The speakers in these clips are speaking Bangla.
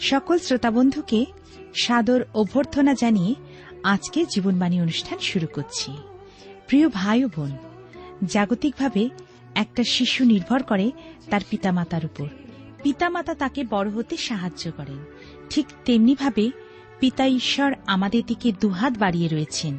সকল শ্রোতাবন্ধুকে সাদর অভ্যর্থনা জানিয়ে আজকে জীবনবাণী অনুষ্ঠান শুরু করছি। প্রিয় ভাই ও বোন, জাগতিকভাবে একটা শিশু নির্ভর করে তার পিতামাতার উপর। পিতামাতা তাকে বড় হতে সাহায্য করেন। ঠিক তেমনিভাবে পিতা ঈশ্বর আমাদের দিকে দুহাত বাড়িয়ে রয়েছেন।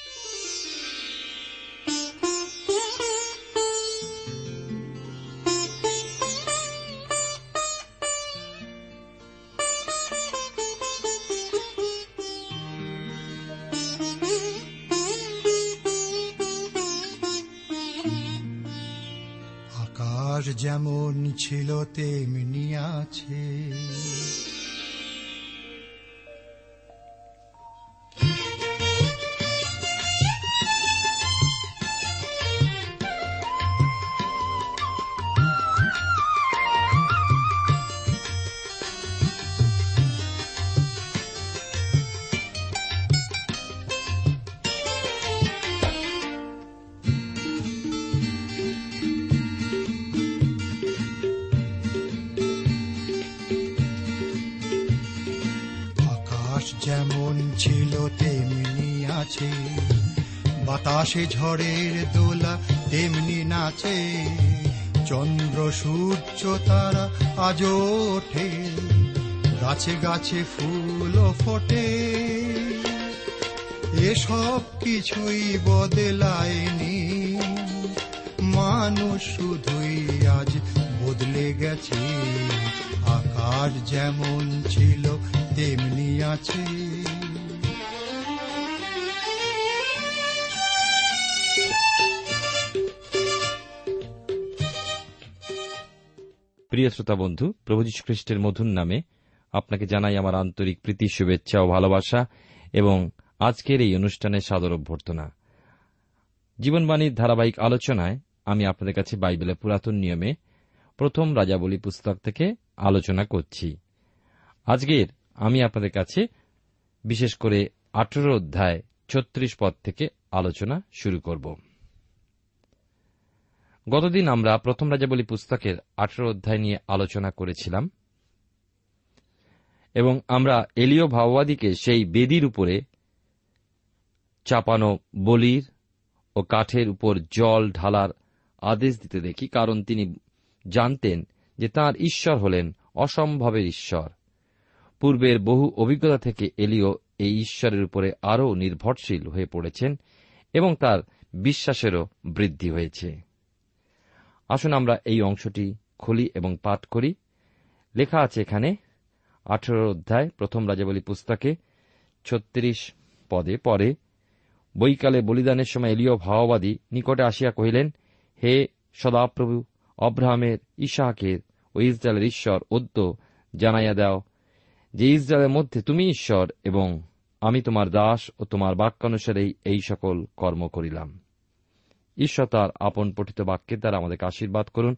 যেমন ছিল তেমনি আছে। বাতাসে ঝড়ের দোলা তেমনি নাচে। চন্দ্র, সূর্য, তারা আজও ওঠে। গাছে গাছে ফুল ফোটে। এসব কিছুই বদলায়নি। মানুষ শুধুই আজ বদলে গেছে। আকাশ যেমন ছিল, তেমনি আছে। প্রিয় শ্রোতা বন্ধু, প্রভু যীশু খ্রিস্টের মধুর নামে আপনাকে জানাই আমার আন্তরিক প্রীতি, শুভেচ্ছা ও ভালোবাসা এবং আজকের এই অনুষ্ঠানে সাদর অভ্যর্থনা। জীবনবাণীর ধারাবাহিক আলোচনায় আমি আপনাদের কাছে বাইবেলের পুরাতন নিয়মে প্রথম রাজাবলী পুস্তক থেকে আলোচনা করছি। আজকের আমি আপনাদের কাছে বিশেষ করে আঠেরো অধ্যায় ছত্রিশ পদ থেকে আলোচনা শুরু করব। গতদিন আমরা প্রথম রাজাবলী পুস্তকের আঠেরো অধ্যায় নিয়ে আলোচনা করেছিলাম। এবং আমরা এলিও ভাওবাদীকে সেই বেদির উপরে চাপানো বলির ও কাঠের উপর জল ঢালার আদেশ দিতে দেখি, কারণ তিনি জানতেন যে তার ঈশ্বর হলেন অসম্ভবের ঈশ্বর। পূর্বের বহু অভিজ্ঞতা থেকে এলিও এই ঈশ্বরের উপরে আরও নির্ভরশীল হয়ে পড়েছেন এবং তার বিশ্বাসেরও বৃদ্ধি হয়েছে। আসুন আমরা এই অংশটি খুলি এবং পাঠ করি। লেখা আছে এখানে, আঠেরো অধ্যায়, প্রথম রাজাবলী পুস্তকে, ছত্রিশ পদে পরে, বৈকালে বলিদানের সময় এলিও ভাওবাদী নিকটে আসিয়া কহিলেন, হে সদাপ্রভু, অব্রাহামের, ইসাহাকের ও ইসরায়েলের ঈশ্বর অদ্য জানাইয়া দাও, যে ইসরায়েলের মধ্যে তুমি ঈশ্বর এবং আমি তোমার দাস ও তোমার বাক্যানুসারেই এই সকল কর্ম করিলাম। ঈশ্বর তার আপন পঠিত বাক্যের দ্বারা আমাদেরকে আশীর্বাদ করুন।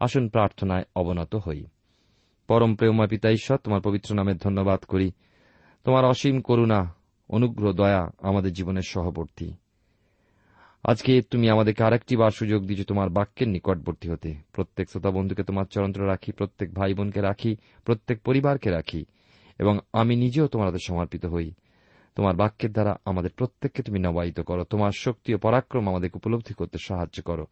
আসুন প্রার্থনায় অবনত হই। পরম প্রেমা পিতা ঈশ্বর, তোমার পবিত্র নামের ধন্যবাদ করি। তোমার অসীম করুণা, অনুগ্রহ, দয়া আমাদের জীবনের সহবর্তী। আজকে তুমি আমাদেরকে আরেকটি বার সুযোগ দিয়েছ তোমার বাক্যের নিকটবর্তী হতে। প্রত্যেক শ্রোতা বন্ধুকে তোমার চরন্ত্র রাখি, প্রত্যেক ভাই বোনকে রাখি, প্রত্যেক পরিবারকে রাখি এবং আমি নিজেও তোমার সমর্পিত হই। তোমার বাক্যের দ্বারা আমাদের প্রত্যেককে তুমি নবায়িত করো। তোমার শক্তি ও পরাক্রম আমাদেরকে উপলব্ধি করতে সাহায্য করো।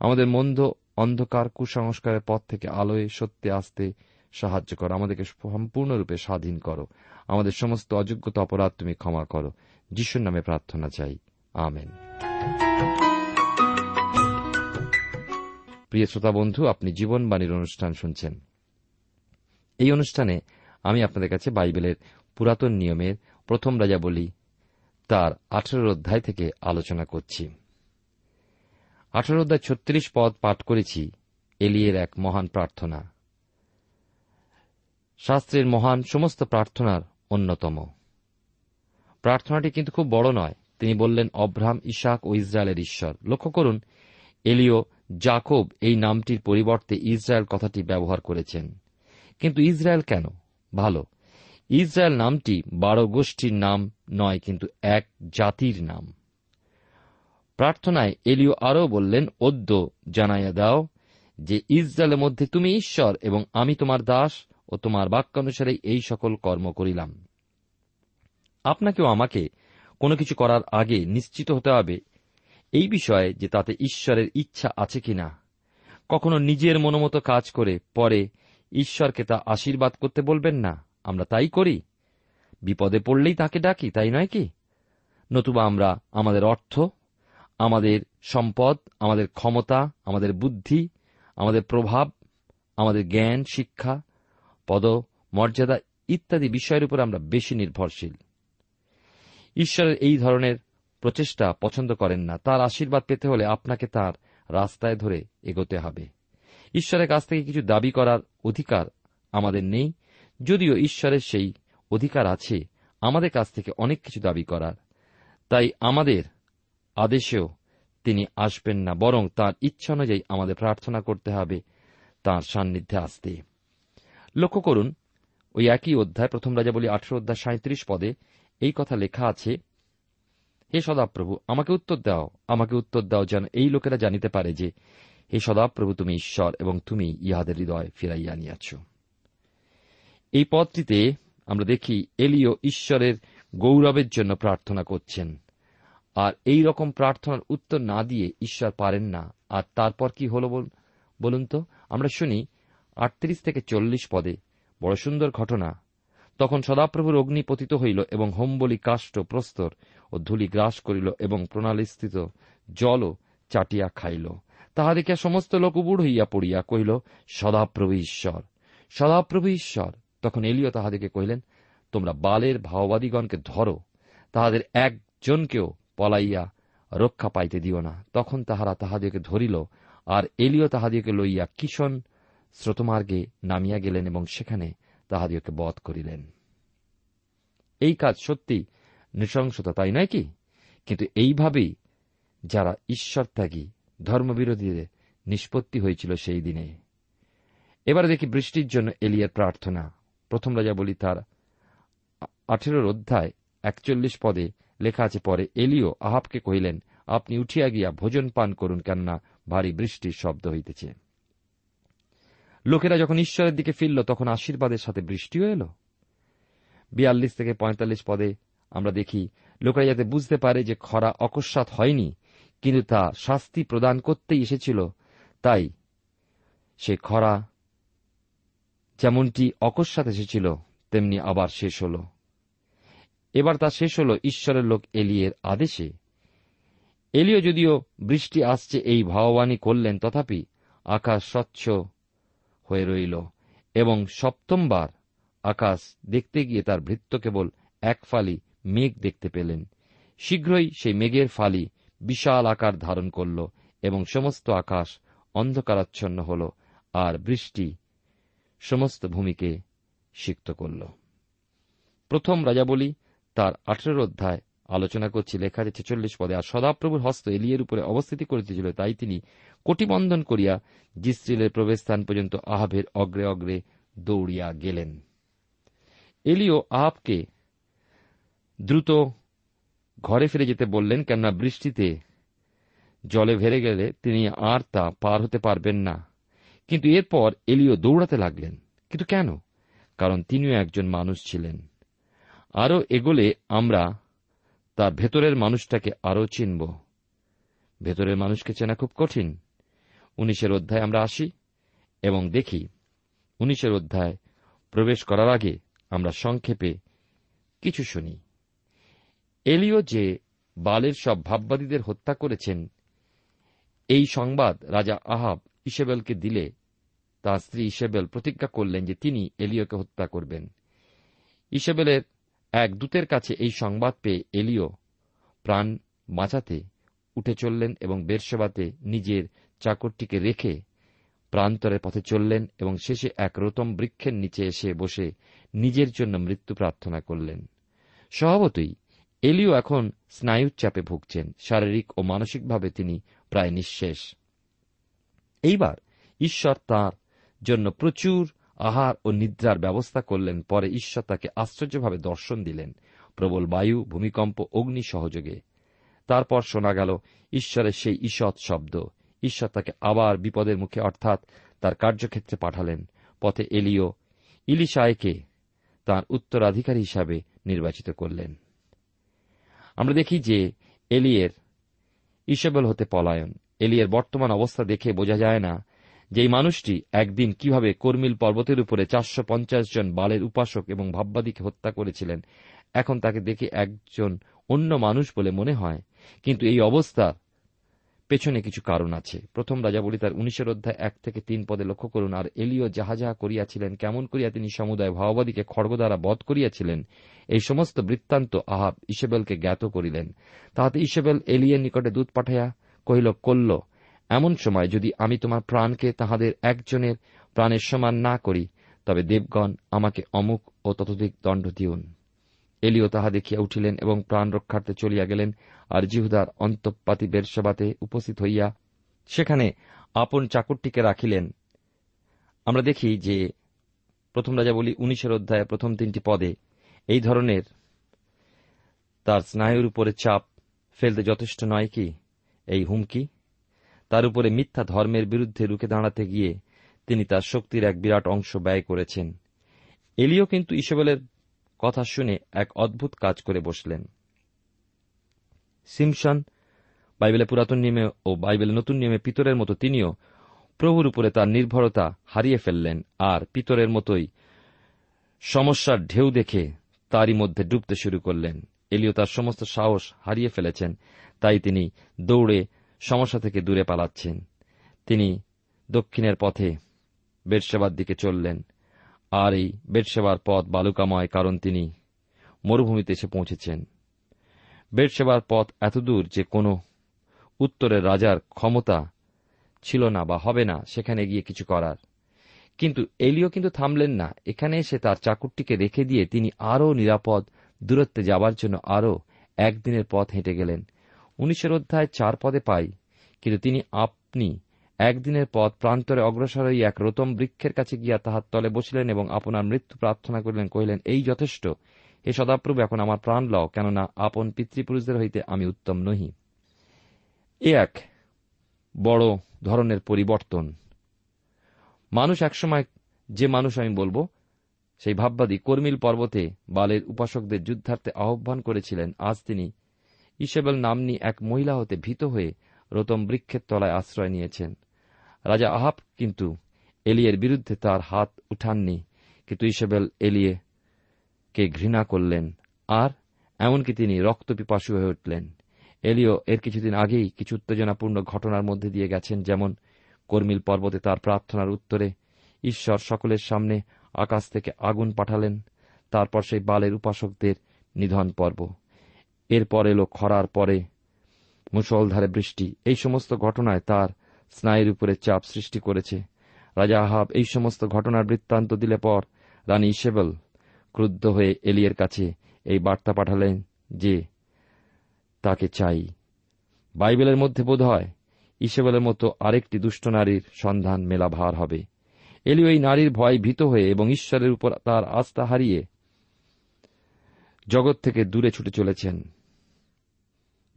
আমাদের মন্দ, অন্ধকার কুসংস্কারের পথ থেকে আলোয়, সত্যে আসতে সাহায্য করো। আমাদেরকে সম্পূর্ণরূপে স্বাধীন করো। আমাদের সমস্ত অযোগ্যতা, অপরাধ তুমি ক্ষমা করো। যিশুর নামে প্রার্থনা চাই। আমেন। প্রিয় শ্রোতা বন্ধু, আপনি জীবনবাণীর অনুষ্ঠান শুনছেন। এই অনুষ্ঠানে আমি আপনাদের কাছে বাইবেলের পুরাতন নিয়মের প্রথম রাজা বলি, তার আঠেরো অধ্যায় থেকে আলোচনা করছি। আঠেরো অধ্যায় ছত্রিশ পদ পাঠ করেছি, এলিয়ের এক মহান প্রার্থনা। শাস্ত্রের মহান সমস্ত প্রার্থনার অন্যতম। প্রার্থনাটি কিন্তু খুব বড় নয়। তিনি বললেন, অব্রাহাম, ইশাক ও ইসরায়েলের ঈশ্বর। লক্ষ্য করুন, এলিও, জাকব এই নামটির পরিবর্তে ইসরায়েল কথাটি ব্যবহার করেছেন। কিন্তু ইসরায়েল কেন? ভালো। ইসরায়েল নামটি বারো গোষ্ঠীর নাম নয়, কিন্তু এক জাতির নাম। প্রার্থনায় এলিও আরও বললেন অদ্য জানাইয়া দাও যে ইসরায়েলের মধ্যে তুমি ঈশ্বর এবং আমি তোমার দাস ও তোমার বাক্যানুসারে এই সকল কর্ম করিলাম। আপনাকেও আমাকে কোনো কিছু করার আগে নিশ্চিত হতে হবে এই বিষয়ে যে তাতে ঈশ্বরের ইচ্ছা আছে কিনা কখনো নিজের মনোমতো কাজ করে পরে ঈশ্বরকে তা আশীর্বাদ করতে বলবেন না। আমরা তাই করি। বিপদে পড়লেই তাকে ডাকি, তাই নয় কি? নতুবা আমরা আমাদের অর্থ, আমাদের সম্পদ, আমাদের ক্ষমতা, আমাদের বুদ্ধি, আমাদের প্রভাব, আমাদের জ্ঞান, শিক্ষা পদ মর্যাদা ইত্যাদি বিষয়ের উপর আমরা বেশি নির্ভরশীল। ঈশ্বরের এই ধরনের প্রচেষ্টা পছন্দ করেন না। তার আশীর্বাদ পেতে হলে আপনাকে তার রাস্তায় ধরে এগোতে হবে। ঈশ্বরের কাছ থেকে কিছু দাবি করার অধিকার আমাদের নেই। যদিও ঈশ্বরের সেই অধিকার আছে, আমাদের কাছ থেকে অনেক কিছু দাবি করার। তাই আমাদের আদেশেও তিনি আসবেন না, বরং তার ইচ্ছা অনুযায়ী আমাদের প্রার্থনা করতে হবে তার সান্নিধ্যে আসতে। লক্ষ্য করুন, ওই একই অধ্যায়, প্রথম রাজা বলি আঠারো অধ্যায় সাঁত্রিশ পদে এই কথা লেখা আছে, হে সদাপ্রভু, আমাকে উত্তর দাও। আমাকে উত্তর দাও যেন এই লোকেরা জানিতে পারে যে, হে সদাপ্রভু, তুমি ঈশ্বর এবং তুমি ইহাদের হৃদয় ফিরাইয়া আনিয়াছ। এই পদটিতে আমরা দেখি এলিও ঈশ্বরের গৌরবের জন্য প্রার্থনা করছেন। আর এই রকম প্রার্থনার উত্তর না দিয়ে ঈশ্বর পারেন না। আর তারপর কি হল বলুন তো? আমরা শুনি, আটত্রিশ থেকে চল্লিশ পদে, বড় সুন্দর ঘটনা। তখন সদাপ্রভুর অগ্নি পতিত হইল এবং হোমবলি কাষ্ট প্রস্তর ও ধুলি গ্রাস করিল এবং প্রণালীস্থিত জলও চাটিয়া খাইল। তাহা দেখিয়া সমস্ত লোক উবুড় হইয়া পড়িয়া কহিল, সদাপ্রভু ঈশ্বর সদাপ্রভু ঈশ্বর। তখন এলিও তাহাদেরকে কহিলেন, তোমরা বালের ভাওবাদীগণকে ধরো, তাহাদের একজনকেও পলাইয়া রক্ষা পাইতে দিও না। তখন তাহারা তাহাদিওকে ধরিল, আর এলিও তাহাদিওকে লইয়া কিষণ স্রোতমার্গে নামিয়া গেলেন এবং সেখানে তাহাদিওকে বধ করিলেন। এই কাজ সত্যি নৃশংসতা, তাই নয় কি? কিন্তু এইভাবেই যারা ঈশ্বর ত্যাগী ধর্মবিরোধীদের নিষ্পত্তি হয়েছিল সেই দিনে। এবারে দেখি বৃষ্টির জন্য এলিয়ার প্রার্থনা। প্রথম রাজা বলি তার আঠেরোর অধ্যায় একচল্লিশ পদে লেখা আছে, পরে এলিও আহাবকে কহিলেন, আপনি উঠিয়া গিয়া ভোজন পান করুন, কেননা ভারী বৃষ্টির শব্দ হইতেছে। লোকেরা যখন ঈশ্বরের দিকে ফিরল, তখন আশীর্বাদের সাথে বৃষ্টিও এলো। বিয়াল্লিশ থেকে পঁয়তাল্লিশ পদে আমরা দেখি, লোকেরা যাতে বুঝতে পারে যে খরা অকস্মাৎ হয়নি, কিন্তু তা শাস্তি প্রদান করতেই এসেছিল, তাই সে খরা যেমনটি অকস্মাৎ এসেছিল, তেমনি আবার শেষ হল। এবার তা শেষ হল ঈশ্বরের লোক এলিয়ের আদেশে। এলিও যদিও বৃষ্টি আসছে, এই ভাববাণী করলেন, তথাপি আকাশ স্বচ্ছ হয়ে রইল এবং সপ্তমবার আকাশ দেখতে গিয়ে তার ভৃত্য কেবল এক ফালি মেঘ দেখতে পেলেন। শীঘ্রই সেই মেঘের ফালি বিশাল আকার ধারণ করল এবং সমস্ত আকাশ অন্ধকারাচ্ছন্ন হল আর বৃষ্টি সমস্ত ভূমিকে সিক্ত করল। প্রথম রাজাবলী তার আঠেরো অধ্যায় আলোচনা করছি। লেখা যাচ্ছে চল্লিশ পদে, আর সদাপ্রভুর হস্ত এলিয়ের উপরে অবস্থিতি করিতেছিল তাই তিনি কোটিবন্ধন করিয়া জিস্ত্রিলের প্রবেশস্থান পর্যন্ত আহাবের অগ্রে অগ্রে দৌড়িয়া গেলেন। এলিও আহাবকে দ্রুত ঘরে ফিরে যেতে বললেন, কেননা বৃষ্টিতে জলে ভেরে গেলে তিনি আর তা পার হতে পারবেন না। কিন্তু এরপর এলিও দৌড়াতে লাগলেন। কিন্তু কেন? কারণ তিনিও একজন মানুষ ছিলেন। আরও এগোলে আমরা তার ভেতরের মানুষটাকে আরও চিনব। ভেতরের মানুষকে চেনা খুব কঠিন। উনিশের অধ্যায় আমরা আসি এবং দেখি উনিশের অধ্যায় প্রবেশ করার আগে আমরা সংক্ষেপে কিছু শুনি। এলিও যে বালের সব ভাববাদীদের হত্যা করেছেন, এই সংবাদ রাজা আহাব ইসেবেলকে দিলে তার স্ত্রী ইসেবেল প্রতিজ্ঞা করলেন যে তিনি এলিওকে হত্যা করবেন। ইসেবেলের এক দূতের কাছে এই সংবাদ পেয়ে এলিও প্রাণ বাঁচাতে উঠে চললেন এবং বেরসেবাতে নিজের চাকরটিকে রেখে প্রান্তরের পথে চললেন এবং শেষে এক রতম বৃক্ষের নিচে এসে বসে নিজের জন্য মৃত্যু প্রার্থনা করলেন। স্বভাবতই এলিও এখন স্নায়ুর চাপে ভুগছেন, শারীরিক ও মানসিকভাবে তিনি প্রায় নিঃশেষ। এইবার ঈশ্বর তার জন্য প্রচুর আহার ও নিদ্রার ব্যবস্থা করলেন। পরে ঈশ্বর তাকে আশ্চর্যভাবে দর্শন দিলেন। প্রবল বায়ু, ভূমিকম্প, অগ্নি সহযোগে। তারপর শোনা গেল ঈশ্বরের সেই ঈষৎ শব্দ। ঈশ্বর তাকে আবার বিপদের মুখে অর্থাৎ তার কার্যক্ষেত্রে পাঠালেন। পথে এলিও ইলিশায়কে তার উত্তরাধিকারী হিসাবে নির্বাচিত করলেন। আমরা দেখি যে এলিয়ের ইসবেল হতে পলায়ন। এলিয়ের বর্তমান অবস্থা দেখে বোঝা যায় না যে এই মানুষটি একদিন কীভাবে কর্মিল পর্বতের উপরে চারশো পঞ্চাশ জন বালের উপাসক এবং ভাববাদীকে হত্যা করেছিলেন, এখন তাকে দেখে একজন অন্য মানুষ বলে মনে হয়। কিন্তু এই অবস্থার পেছনে কিছু কারণ আছে। প্রথম রাজা বলি তার উনিশের অধ্যায় এক থেকে তিন পদে লক্ষ্য করুন, আর এলিও যাহা যাহা করিয়াছিলেন, কেমন করিয়া তিনি সমুদায় ভাওবাদীকে খড়গ দ্বারা বধ করিয়াছিলেন, এই সমস্ত বৃত্তান্ত আহাব ইসেবেলকে জ্ঞাত করিলেন। তাহাতে ইসেবেল এলিয়ের নিকটে দূত পাঠাইয়া কহিল, কল্ল এমন সময় যদি আমি তোমার প্রাণকে তাহাদের একজনের প্রাণের সমান না করি, তবে দেবগণ আমাকে অমুক ও ততোধিক দণ্ড দিউন। এলিও তাহা দেখিয়া উঠিলেন এবং প্রাণ রক্ষার্থে চলিয়া গেলেন, আর জিহুদার অন্তঃপাতি বেরসবাতে উপস্থিত হইয়া সেখানে আপন চাকরটিকে রাখিলেন। আমরা দেখি যে প্রথম রাজা বলি উনিশের অধ্যায়ে প্রথম তিনটি পদে এই ধরনের তার স্নায়ুর উপরে চাপ ফেলতে যথেষ্ট নয় কি? এই হুমকি? তার উপরে মিথ্যা ধর্মের বিরুদ্ধে রুখে দাঁড়াতে গিয়ে তিনি তার শক্তির এক বিরাট অংশ ব্যয় করেছেন। এলিও কিন্তু ইসবেলের কথা শুনে এক অদ্ভুত কাজ করে বসলেন। সিমসন বাইবেলে পুরাতন নিয়মে ও বাইবেলে নতুন নিয়মে পিতরের মতো তিনিও প্রভুর উপরে তার নির্ভরতা হারিয়ে ফেললেন আর পিতরের মতোই সমস্যার ঢেউ দেখে তারই মধ্যে ডুবতে শুরু করলেন। এলিও তার সমস্ত সাহস হারিয়ে ফেলেছেন। তাই তিনি দৌড়ে সমস্যা থেকে দূরে পালাচ্ছেন। তিনি দক্ষিণের পথে বেডসেবার দিকে চললেন। আর এই বেডসেবার পথ বালুকাময় কারণ তিনি মরুভূমিতে এসে পৌঁছেছেন। বেডসেবার পথ এতদূর যে কোনো উত্তরের রাজার ক্ষমতা ছিল না বা হবে না, সেখানে গিয়ে কিছু করার। কিন্তু এলিও কিন্তু থামলেন না। এখানে এসে তার চাকুরটিকে রেখে দিয়ে তিনি আরও নিরাপদ দূরত্বে যাবার জন্য আরও একদিনের পথ হেঁটে গেলেন। উনিশের অধ্যায় চার পদে পাই, কিন্তু তিনি আপনি একদিনের পথ প্রান্তরে অগ্রসর হয়ে এক রতম বৃক্ষের কাছে গিয়া তাহার তলে বসিলেন এবং আপনার মৃত্যু প্রার্থনা করিলেন, কহিলেন, এই যথেষ্ট। হে সদাপ্রভু, এখন আমার প্রাণ লও, কেননা আপন পিতৃপুরুষদের হইতে আমি উত্তম নহি। এ এক বড় ধরনের পরিবর্তন। মানুষ একসময় যে মানুষ আমি বলব, সেই ভাববাদী কর্মিল পর্বতে বালের উপাসকদের যুদ্ধার্থে আহ্বান করেছিলেন। আজ তিনি ইসেবেল নামনি এক মহিলা হতে ভীত হয়ে রতম বৃক্ষের তলায় আশ্রয় নিয়েছেন। রাজা আহাব কিন্তু এলিয়ের বিরুদ্ধে তার হাত উঠাননি, কিন্তু ইসেবেল এলিয়ে কে ঘৃণা করলেন আর এমনকি তিনি রক্তপিপাসু হয়ে উঠলেন। এলিও এর কিছুদিন আগেই কিছু উত্তেজনাপূর্ণ ঘটনার মধ্যে দিয়ে গেছেন, যেমন কর্মিল পর্বতে তার প্রার্থনার উত্তরে ঈশ্বর সকলের সামনে আকাশ থেকে আগুন পাঠালেন, তারপর সেই বালের উপাসকদের নিধন পর্ব। এরপর এলো খরার পরে মুসলধারে বৃষ্টি। এই সমস্ত ঘটনায় তার স্নায়ুর উপরে চাপ সৃষ্টি করেছে। রাজা আহাব এই সমস্ত ঘটনার বৃত্তান্ত দিলে পর রানী ইসেবল ক্রুদ্ধ হয়ে এলিয়ের কাছে এই বার্তা পাঠালেন যে, তাকে চাই। বাইবেলের মধ্যে বোধ হয় ইসেবেলের মতো আরেকটি দুষ্ট নারীর সন্ধান মেলা ভার হবে। এলিও এই নারীর ভয় ভীত হয়ে এবং ঈশ্বরের উপর তার আস্থা হারিয়ে জগৎ থেকে দূরে ছুটে চলেছেন।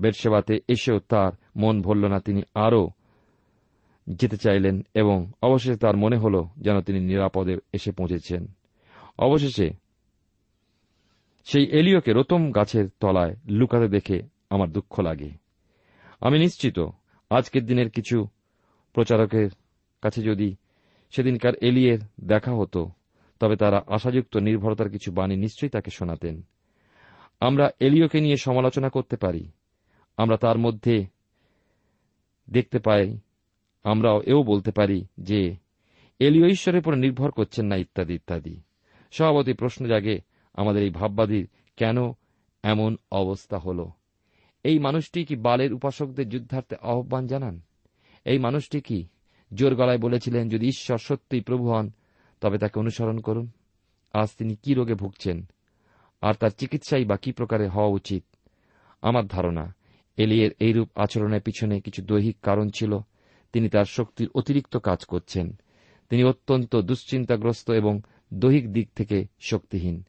বেরসেবাতে এসেও তার মন ভরল না। তিনি আরও যেতে চাইলেন এবং অবশেষে তার মনে হল যেন তিনি নিরাপদে এসে পৌঁছেছেন। অবশেষে সেই এলিওকে রতম গাছের তলায় লুকাতে দেখে আমার দুঃখ লাগে। আমি নিশ্চিত আজকের দিনের কিছু প্রচারকের কাছে যদি সেদিনকার এলিয়ের দেখা হতো, তবে তারা আশাযুক্ত নির্ভরতার কিছু বাণী নিশ্চয়ই তাকে শোনাতেন। আমরা এলিওকে নিয়ে সমালোচনা করতে পারি। আমরা তার মধ্যে দেখতে পাই আমরা এও বলতে পারি যে, এলিও ঈশ্বরের উপর নির্ভর করছেন না ইত্যাদি ইত্যাদি। সভাপতি প্রশ্ন জাগে আমাদের এই ভাববাদীর কেন এমন অবস্থা হল। এই মানুষটি কি বালের উপাসকদের যুদ্ধার্থে আহ্বান জানান? এই মানুষটি কি জোর গলায় বলেছিলেন, যদি ঈশ্বর সত্যিই প্রভু হন, তবে তাকে অনুসরণ করুন। আজ তিনি কি রোগে ভুগছেন? আর তার চিকিৎসাই বা কি প্রকারে হওয়া উচিত? আমার ধারণা এলিয়ের এইরূপ আচরণের পিছনে কিছু দৈহিক কারণ ছিল। তিনি তার শক্তির অতিরিক্ত কাজ করছেন। তিনি অত্যন্ত দুশ্চিন্তাগ্রস্ত এবং দৈহিক দিক থেকে শক্তিহীন।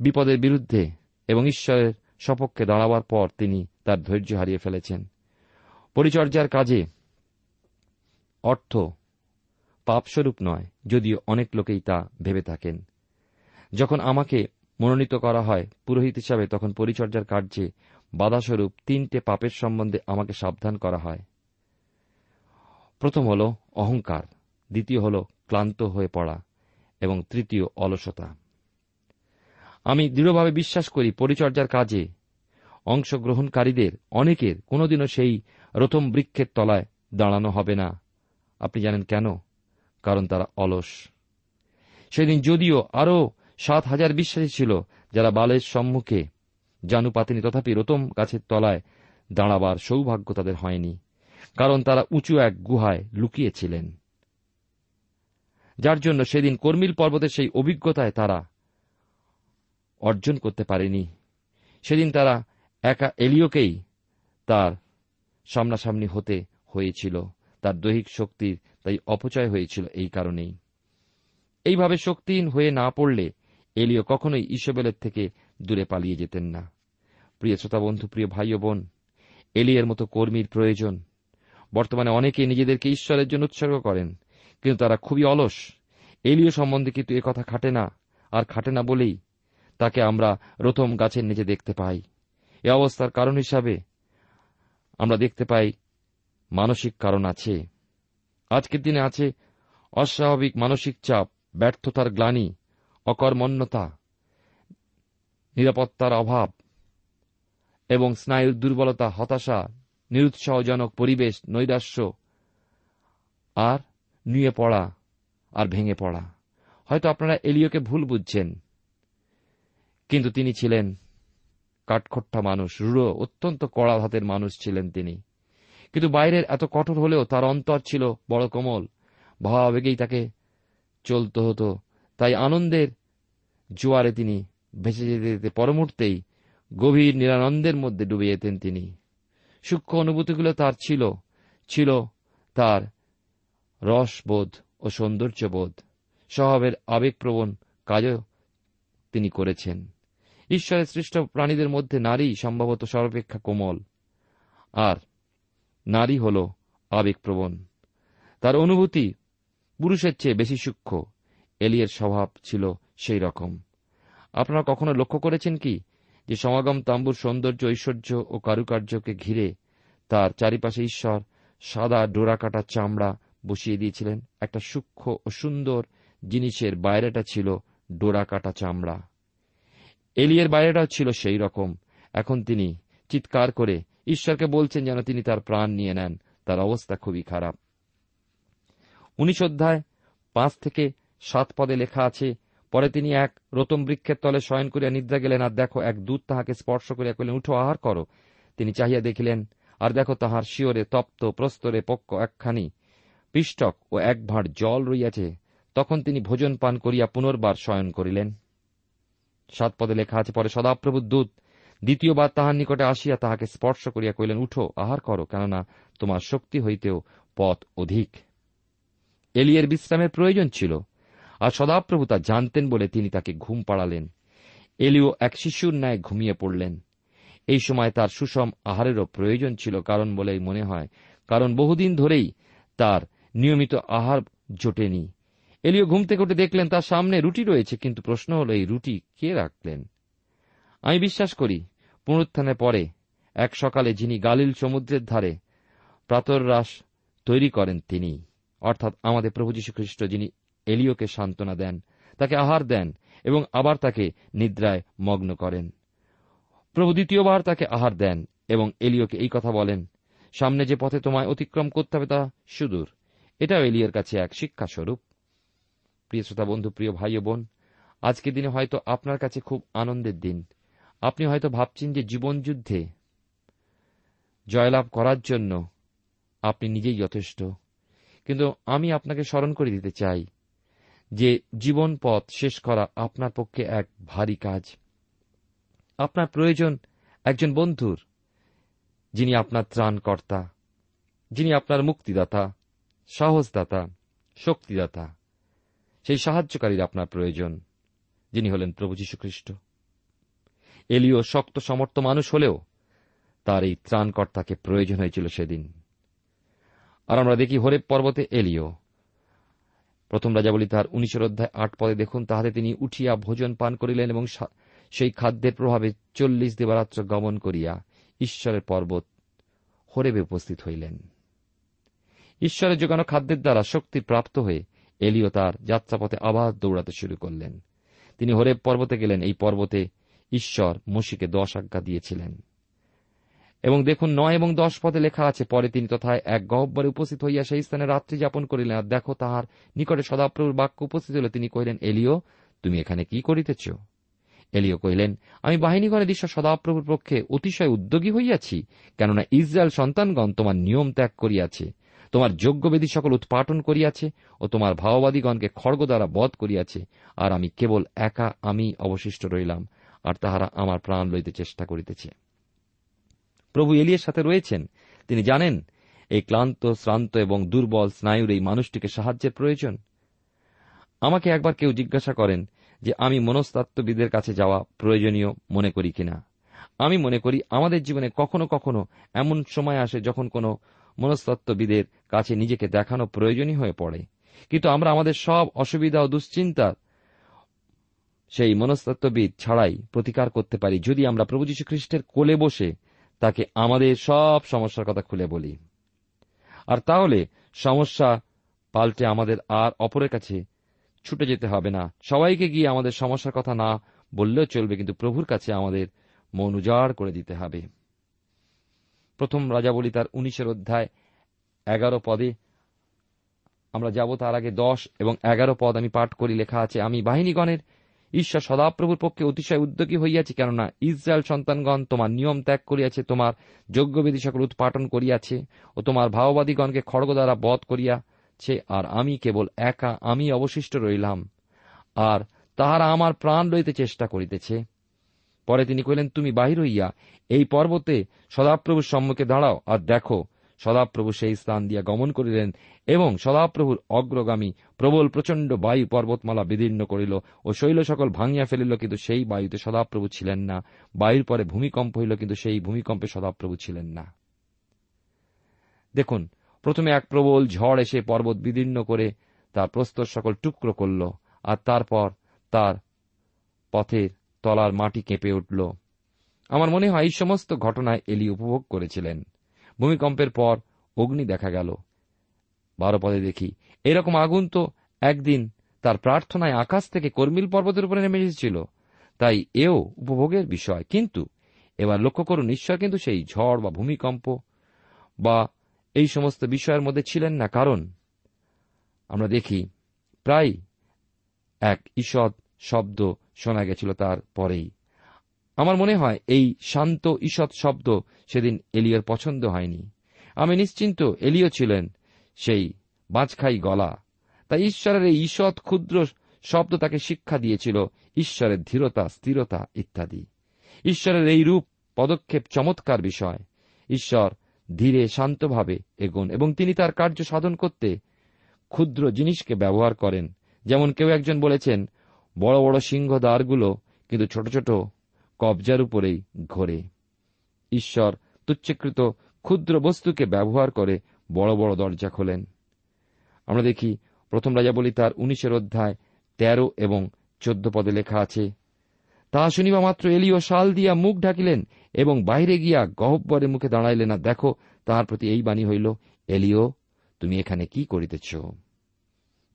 বিপদের বিরুদ্ধে এবং ঈশ্বরের সপক্ষে দাঁড়াবার পর তিনি তার ধৈর্য হারিয়ে ফেলেছেন। পরিচর্যার কাজে অর্থ পাপস্বরূপ নয়, যদিও অনেক লোকেই তা ভেবে থাকেন। যখন আমাকে মনোনীত করা হয় পুরোহিত হিসাবে, তখন পরিচর্যার কার্যে বাধাস্বরূপ তিনটে পাপের সম্বন্ধে আমাকে সাবধান করা হয়। প্রথম হল অহংকার, দ্বিতীয় হল ক্লান্ত হয়ে পড়া, এবং তৃতীয় অলসতা। আমি দৃঢ়ভাবে বিশ্বাস করি পরিচর্যার কাজে অংশগ্রহণকারীদের অনেকের কোনোদিনও সেই রথম বৃক্ষের তলায় দাঁড়ানো হবে না। আপনি জানেন কেন? কারণ তারা অলস। সেদিন যদিও আরও সাত হাজার বিশ্বাসী ছিল যারা বালের সম্মুখে জানু পাতেনি তথাপি রতম গাছের তলায় দাঁড়াবার সৌভাগ্য তাদের হয়নি, কারণ তারা উঁচু এক গুহায় লুকিয়েছিলেন। যার জন্য সেদিন কর্মিল পর্বতের সেই অভিজ্ঞতায় তারা অর্জন করতে পারেনি। সেদিন তারা একা এলিওকেই তার সামনাসামনি হতে হয়েছিল, তার দৈহিক শক্তির তাই অপচয় হয়েছিল এই কারণেই। এইভাবে শক্তিহীন হয়ে না পড়লে এলিও কখনোই ইসবেলের থেকে দূরে পালিয়ে যেতেন না। প্রিয় শ্রোতা বন্ধু, প্রিয় ভাই ও বোন, এলিয়ের মতো কর্মীর প্রয়োজন। বর্তমানে অনেকে নিজেদেরকে ঈশ্বরের জন্য উৎসর্গ করেন, কিন্তু তারা খুবই অলস। এলিও সম্বন্ধে কিন্তু কথা খাটে না, আর খাটে না বলেই তাকে আমরা রথম গাছের নিচে দেখতে পাই। এ অবস্থার কারণ হিসাবে আমরা দেখতে পাই মানসিক কারণ আছে। আজকের দিনে আছে অস্বাভাবিক মানসিক চাপ, ব্যর্থতার গ্লানি, অকর্মণ্যতা, নিরাপত্তার অভাব এবং স্নায়ুর দুর্বলতা, হতাশা, নিরুৎসাহজনক পরিবেশ, নৈরাশ্য আর নুয়ে পড়া আর ভেঙে পড়া। হয়তো আপনারা এলিওকে ভুল বুঝছেন, কিন্তু তিনি ছিলেন কাঠখোট্টা মানুষ, রূঢ়, অত্যন্ত কড়া হাতের মানুষ ছিলেন তিনি। কিন্তু বাইরের এত কঠোর হলেও তার অন্তর ছিল বড় কোমল। ভাবাবেগেই তাকে চলতে হতো। তাই আনন্দের জোয়ারে তিনি ভেসে যেতে যেতে পরমুহূর্তেই গভীর নিরানন্দের মধ্যে ডুবে যেতেন তিনি। সূক্ষ্ম অনুভূতিগুলো তার ছিল ছিল তার রসবোধ ও সৌন্দর্যবোধ, স্বভাবের আবেগপ্রবণ কাজও তিনি করেছেন। ঈশ্বরের সৃষ্ট প্রাণীদের মধ্যে নারী সম্ভবত সর্বাপেক্ষা কোমল, আর নারী হল আবেগপ্রবণ। তার অনুভূতি পুরুষের চেয়ে বেশি সূক্ষ্ম, এলিয়ের স্বভাব ছিল সেই রকম। আপনারা কখনো লক্ষ্য করেছেন কি যে সমাগম, তাম্বুর সৌন্দর্য, ঐশ্বর্য ও কারুকার্যকে ঘিরে তার চারিপাশে ঈশ্বর সাদা ডোরাকাটা চামড়া বসিয়ে দিয়েছিলেন। একটা সূক্ষ্ম ও সুন্দর জিনিসের বাইরেটা ছিল ডোরাকাটা চামড়া। এলিয়ের বাইরেটাও ছিল সেই রকম। এখন তিনি চিৎকার করে ঈশ্বরকে বলছেন যেন তিনি তার প্রাণ নিয়ে নেন। তার অবস্থা খুবই খারাপ। উনিশ অধ্যায় পাঁচ থেকে সাত পদে লেখা আছে পরে তিনি এক রতম বৃক্ষের তলে শয়ন করিয়া নিদ্রা গেলেন, আর দেখো এক দূত তাহাকে স্পর্শ করিয়া কহিলেন, উঠো, আহার করো। তিনি চাহিয়া দেখিলেন, আর দেখো তাহার শিওরে তপ্ত, প্রস্তরে পক্ষ একখানি পিষ্টক ও এক ভাঁড় জল রইয়াছে। তখন তিনি ভোজন পান করিয়া পুনর্বার শয়ন করিলেন। সাত পদে লেখা আছে, পরে সদাপ্রভু দূত দ্বিতীয়বার তাহার নিকটে আসিয়া তাহাকে স্পর্শ করিয়া কহিলেন, উঠো, আহার করো, কেননা তোমার শক্তি হইতেও পথ অধিক। এলিয়ের বিশ্রামের প্রয়োজন ছিল। আর সদাপ্রভু তা জানতেন বলে তিনি তাকে ঘুম পাড়ালেন। এলিও এক শিশুর ন্যায় ঘুমিয়ে পড়লেন। এই সময় তার সুষম আহারেরও প্রয়োজন ছিল কারণ বলে মনে হয়, কারণ বহুদিন ধরেই তার নিয়মিত আহার জোটেনি। এলিও ঘুম থেকে উঠে দেখলেন তার সামনে রুটি রয়েছে, কিন্তু প্রশ্ন হল, এই রুটি কে রাখলেন? আমি বিশ্বাস করি পুনরুত্থানের পরে এক সকালে যিনি গালিল সমুদ্রের ধারে প্রাতরাস তৈরি করেন তিনি, অর্থাৎ আমাদের প্রভু যীশু খ্রিস্ট যিনি এলিওকে সান্ত্বনা দেন, তাকে আহার দেন এবং আবার তাকে নিদ্রায় মগ্ন করেন। প্রভু দ্বিতীয়বার তাকে আহার দেন এবং এলিওকে এই কথা বলেন, সামনে যে পথে তোমায় অতিক্রম করতে হবে তা সুদূর। এটাও এলিয়ের কাছে এক শিক্ষাস্বরূপ। প্রিয় শ্রোতা বন্ধু, প্রিয় ভাই ও বোন, আজকের দিনে হয়তো আপনার কাছে খুব আনন্দের দিন। আপনি হয়তো ভাবছেন যে জীবন যুদ্ধে জয়লাভ করার জন্য আপনি নিজেই যথেষ্ট। কিন্তু আমি আপনাকে স্মরণ করে দিতে চাই যে জীবন পথ শেষ করা আপনার পক্ষে এক ভারী কাজ। আপনার প্রয়োজন একজন বন্ধুর, যিনি আপনার ত্রাণকর্তা, যিনি আপনার মুক্তিদাতা সাহসদাতা শক্তিদাতা। সেই সাহায্যকারীর আপনার প্রয়োজন, যিনি হলেন প্রভু যীশুখ্রিস্ট। এলিও শক্ত, সমর্থ মানুষ হলেও তার এই ত্রাণকর্তাকে প্রয়োজন হয়েছিল সেদিন। আর আমরা দেখি হরেব পর্বতে এলিও। প্রথম রাজাবলী তার উনিশের অধ্যায় আট পদে দেখুন, তাহাতে তিনি উঠিয়া ভোজন পান করিলেন এবং সেই খাদ্যের প্রভাবে চল্লিশ দেবারাত্র গমন করিয়া ঈশ্বরের পর্বত হরেবে উপস্থিত হইলেন। ঈশ্বরের যোগানো খাদ্যের দ্বারা শক্তি প্রাপ্ত হয়ে এলিও তার যাত্রাপথে আবার দৌড়াতে শুরু করলেন। তিনি হরেব পর্বতে গেলেন, এই পর্বতে ঈশ্বর মসিকে দশ আজ্ঞা দিয়েছিলেন। এবং দেখুন নয় এবং দশ পদে লেখা আছে, পরে তিনি তথায় এক গহব্বরে উপস্থিত হইয়া সেই স্থানে রাত্রি যাপন করিলেন, আর দেখো তাহার নিকটে সদাপ্রভুর বাক্য উপস্থিত হল তিনি কহিলেন, এলিও, তুমি এখানে কি করিতেছ? এলিও কহিলেন, আমি বাহিনীগণের দৃশ্য সদাপ্রভুর পক্ষে অতিশয় উদ্যোগী হইয়াছি, কেননা ইসরায়েল সন্তানগণ তোমার নিয়ম ত্যাগ করিয়াছে, তোমার যোগ্যবেদী সকল উৎপাটন করিয়াছে ও তোমার ভাওবাদীগণকে খড়গ দ্বারা বধ করিয়াছে, আর আমি কেবল একা আমি অবশিষ্ট রইলাম, আর তাহারা আমার প্রাণ লইতে চেষ্টা করিতেছে। প্রভু এলিয়ের সাথে রয়েছেন। তিনি জানেন, এই ক্লান্ত, শ্রান্ত এবং দুর্বল, স্নায়ুর এই মানুষটিকে সাহায্যের প্রয়োজন। আমাকে একবার কেউ জিজ্ঞাসা করেন যে, আমি মনস্তাত্ত্ববিদের কাছে যাওয়া প্রয়োজনীয় মনে করি কিনা? আমি মনে করি, আমাদের জীবনে কখনো কখনো এমন সময় আসে যখন কোনো মনস্তত্ত্ববিদের কাছে নিজেকে দেখানো প্রয়োজনীয় হয়ে পড়ে। কিন্তু আমরা আমাদের সব অসুবিধা ও দুশ্চিন্তা সেই মনস্তত্ত্ববিদ ছাড়াই প্রতিকার করতে পারি যদি আমরা প্রভু যীশু খ্রিস্টের কোলে বসে তাকে আমাদের সব সমস্যার কথা খুলে বলি। আর তাহলে সমস্যা পাল্টে আমাদের আর অপরের কাছে ছুটে যেতে হবে না। সবাইকে গিয়ে আমাদের সমস্যার কথা না বললেও চলবে, কিন্তু প্রভুর কাছে আমাদের মন উজাড় করে দিতে হবে। প্রথম রাজাবলী তার উনিশের অধ্যায় এগারো পদে, আমরা যাব তার আগে দশ এবং এগারো পদ আমি পাঠ করি, লেখা আছে, আমি বাহিনীগণের ঈশ্বর সদাপ্রভুর পক্ষে অতিশয় উদ্যোগী হইয়াছে, কেননা ইসরায়েল সন্তানগণ তোমার নিয়ম ত্যাগ করিয়াছে, তোমার যোগ্যবেদী সকল উৎপাটন করিয়াছে, ও তোমার ভাওবাদীগণকে খড়গ দ্বারা বধ করিয়াছে, আর আমি কেবল একা, আমি অবশিষ্ট রইলাম, আর তাহারা আমার প্রাণ লইতে চেষ্টা করিতেছে। পরে তিনি কহিলেন, তুমি বাহির হইয়া এই পর্বতে সদাপ্রভুর সম্মুখে দাঁড়াও আর দেখো সদাপ্রভু সেই স্থান দিয়া গমন করিলেন এবং সদাপ্রভুর অগ্রগামী প্রবল প্রচণ্ড বায়ু পর্বতমালা বিদীর্ণ করিল ও শৈল সকল ভাঙিয়া ফেলিল, কিন্তু সেই বায়ুতে সদাপ্রভু ছিলেন না। বায়ুর পরে ভূমিকম্প হইল, কিন্তু সেই ভূমিকম্পে সদাপ্রভু ছিলেন না। দেখুন, প্রথমে এক প্রবল ঝড় এসে পর্বত বিদীর্ণ করে তার প্রস্তর সকল টুকরো করল, আর তারপর তার পথের তলার মাটি কেঁপে উঠল। আমার মনে হয় এই সমস্ত ঘটনায় এলি উপভোগ করেছিলেন। ভূমিকম্পের পর অগ্নি দেখা গেল। বারো পদে দেখি, এরকম আগুন তো একদিন তার প্রার্থনায় আকাশ থেকে কর্মিল পর্বতের উপরে নেমে এসেছিল। তাই এও উপভোগের বিষয়। কিন্তু এবার লক্ষ্য করুন, ঈশ্বর কিন্তু সেই ঝড় বা ভূমিকম্প বা এই সমস্ত বিষয়ের মধ্যে ছিলেন না। কারণ আমরা দেখি, প্রায় এক ঈষৎ শব্দ শোনা গেছিল তার পরেই। আমার মনে হয় এই শান্ত ঈষৎ শব্দ সেদিন এলিয়র পছন্দ হয়নি। আমি নিশ্চিন্ত এলিও ছিলেন সেই বাঁচখাই গলা। তাই ঈশ্বরের এই ঈষৎ ক্ষুদ্র শব্দ তাকে শিক্ষা দিয়েছিল ঈশ্বরের ধীরতা, স্থিরতা ইত্যাদি। ঈশ্বরের এই রূপ পদক্ষেপ চমৎকার বিষয়। ঈশ্বর ধীরে, শান্তভাবে এগোন এবং তিনি তার কার্য সাধন করতে ক্ষুদ্র জিনিসকে ব্যবহার করেন। যেমন কেউ একজন বলেছেন, বড় বড় সিংহ দ্বারগুলো কিন্তু ছোট ছোট কবজার উপরেই ঘোরে। ঈশ্বর তুচ্ছকৃত ক্ষুদ্র বস্তুকে ব্যবহার করে বড় বড় দরজা খোলেন। আমরা দেখি প্রথম রাজা বলি তার উনিশের অধ্যায় তেরো এবং চোদ্দ পদে লেখা আছে তাহা শুনিবা মাত্র এলিও শাল দিয়া মুখ ঢাকিলেন এবং বাইরে গিয়া গহব্বরের মুখে দাঁড়াইলেন না। দেখো, তাহার প্রতি এই বাণী হইল, এলিও, তুমি এখানে কি করিতেছ?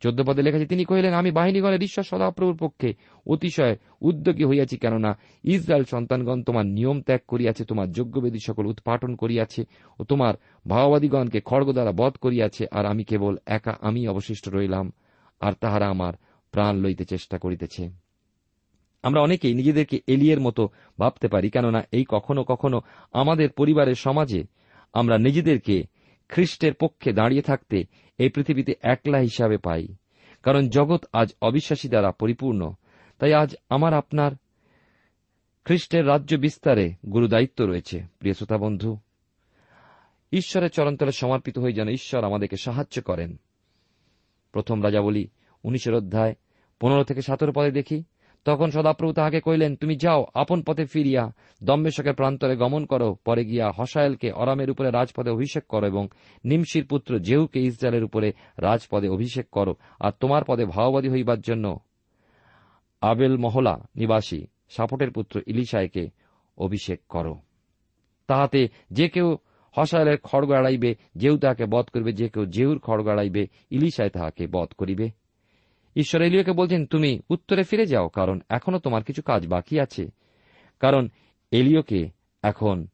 চোদ্দ পদে লেখা তিনি কহিলেন, আমি বাহিনীগণের ঈশ্বর সদাপ্রভুর পক্ষে অতিশয় উদ্যোগী হইয়াছি, কেননা ইসরায়েল সন্তানগণ তোমার নিয়ম ত্যাগ করিয়াছে, তোমার যোগ্যবেদী সকল উৎপাটন করিয়াছে ও তোমার ভাওবাদীগণকে খড়গ দ্বারা বধ করিয়াছে, আর আমি কেবল একা আমি অবশিষ্ট রইলাম, আর তাহারা আমার প্রাণ লইতে চেষ্টা করিতেছে। আমরা অনেকেই নিজেদেরকে এলিয়ের মতো ভাবতে পারি, কেননা এই কখনো কখনো আমাদের পরিবারের সমাজে আমরা নিজেদেরকে খ্রিস্টের পক্ষে দাঁড়িয়ে থাকতে এই পৃথিবীতে একলা হিসাবে পাই। কারণ জগৎ আজ অবিশ্বাসী দ্বারা পরিপূর্ণ। তাই আজ আমার আপনার খ্রিস্টের রাজ্য বিস্তারে গুরুদায়িত্ব রয়েছে। প্রিয় শ্রোতা বন্ধু ঈশ্বরের চরণতলে সমর্পিত হয়ে যেন ঈশ্বর আমাদেরকে সাহায্য করেন। প্রথম রাজাবলী উনিশের অধ্যায় পনেরো থেকে সতেরো পদে দেখি। তখন সদাপ্রভু তাহাকে কইলেন তুমি যাও, আপন পথে ফিরিয়া দম্বেশকের প্রান্তরে গমন করো। পরে গিয়া হসায়েলকে অরামের উপরে রাজপদে অভিষেক করো এবং নিমশির পুত্র জেহুকে ইসরায়েলের উপরে রাজপদে অভিষেক করো আর তোমার পদে ভাওবাদী হইবার জন্য আবেল মহলা নিবাসী সাপটের পুত্র ইলিশায়কে অভিষেক করো। তাহাতে যে কেউ হসায়েলের খড়গ এড়াইবে যেউ তাহাকে বধ করিবে, যে কেউ জেউর খড়গ এড়াইবে ইলিশায় তাহাকে বধ করিবে। ঈশ্বর এলিওকে বলছেন, তুমি উত্তরে ফিরে যাও, কারণ এখনও তোমার কিছু কাজ বাকি আছে। কারণ এলিওকে এখন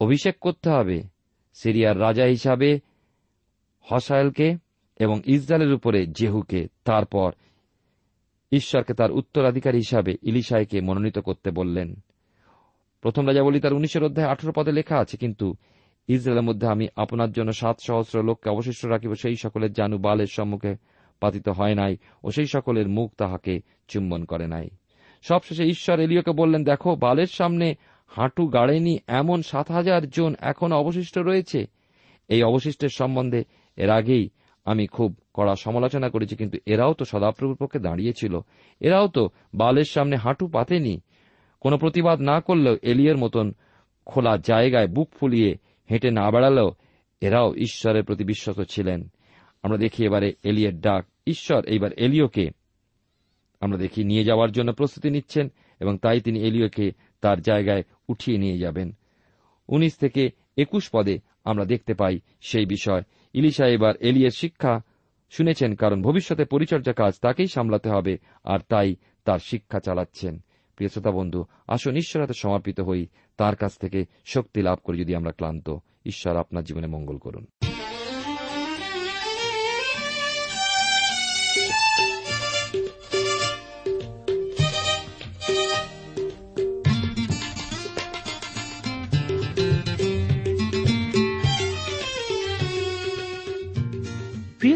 অভিষেক করতে হবে সিরিয়ার রাজা হিসাবে হসায়েলকে এবং ইসরায়েলের উপরে জেহুকে। তারপর ঈশ্বরকে তার উত্তরাধিকারী হিসাবে ইলিশাইকে মনোনীত করতে বললেন। প্রথম রাজা বলি তার উনিশের অধ্যায় আঠারো পদে লেখা আছে, কিন্তু ইসরায়েলের মধ্যে আমি আপনার জন্য সাত সহস্র লোককে অবশিষ্ট রাখিব, সেই সকলের জানু বালের সম্মুখে পাতিত হয় নাই ও সেই সকলের মুখ তাহাকে চুম্বন করে নাই। সবশেষে ঈশ্বর এলিওকে বললেন, দেখো, বালের সামনে হাঁটু গাড়েনি, এমন সাত হাজার জন এখন অবশিষ্ট রয়েছে। এই অবশিষ্টের সম্বন্ধে এর আগেই আমি খুব কড়া সমালোচনা করেছি, কিন্তু এরাও তো সদাপ্রভুর পক্ষে দাঁড়িয়েছিল এরাও তো বালের সামনে হাঁটু পাতেনি। কোনো প্রতিবাদ না করলেও এলিয়ের মতন খোলা জায়গায় বুক ফুলিয়ে হেঁটে না বেড়ালেও এরাও ঈশ্বরের প্রতি বিশ্বস্ত ছিলেন। আমরা দেখি এবারে এলিয়ের ডাক, ঈশ্বর, এইবার এলিওকে আমরা দেখি নিয়ে যাওয়ার জন্য প্রস্তুতি নিচ্ছেন এবং তাই তিনি এলিওকে তার জায়গায় উঠিয়ে নিয়ে যাবেন। উনিশ থেকে একুশ পদে আমরা দেখতে পাই সেই বিষয়। ইলিশা এবার এলিয়ের শিক্ষা শুনেছেন, কারণ ভবিষ্যতে পরিচর্যা কাজ তাকেই সামলাতে হবে, আর তাই তার শিক্ষা চালাচ্ছেন। প্রিয় শ্রোতা বন্ধু, আসুন ঈশ্বর হাতে সমর্পিত হই, তার কাছ থেকে শক্তি লাভ করে যদি আমরা ক্লান্ত। ঈশ্বর আপনার জীবনে মঙ্গল করুন।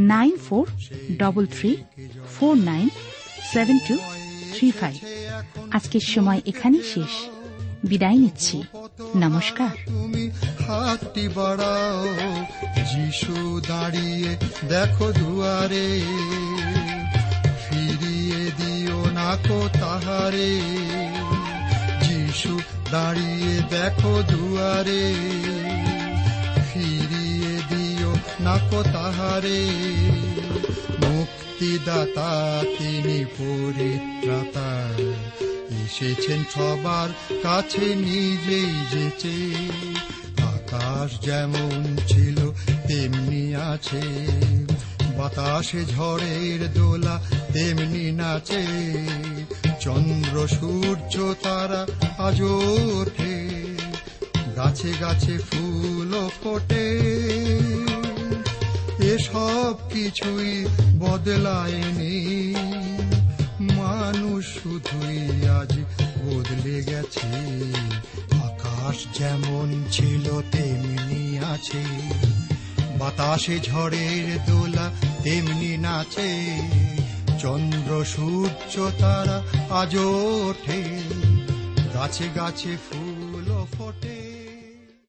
nine four double three four nine seven two three five. আজকের সময় এখানেই শেষ। বিদায় নিচ্ছি। নমস্কার। তুমি হাতটি বাড়াও, যিশু দাঁড়িয়ে দেখো দুয়ারে। ফিরিয়ে দিও না কো তাহারে। যিশু দাঁড়িয়ে দেখো দুয়ারে। দিও না কো তাহারে। মুক্তিদাতা তিনি পরিত্রাতা। এসেছেন সবার কাছে নিজেই যেচে। আকাশ যেমন ছিল, তেমনি আছে। বাতাসে ঝড়ের দোলা তেমনি নাচে। চন্দ্র, সূর্য, তারা আজ ওঠে। গাছে গাছে ফুল ফোটে। এসব কিছুই বদলায়নি। মানুষ শুধুই আজ বদলে গেছে। আকাশ যেমন ছিল, তেমনি আছে। বাতাসে ঝড়ের দোলা তেমনি নাচে। চন্দ্র, সূর্য, তারা আজও ওঠে। গাছে গাছে ফুল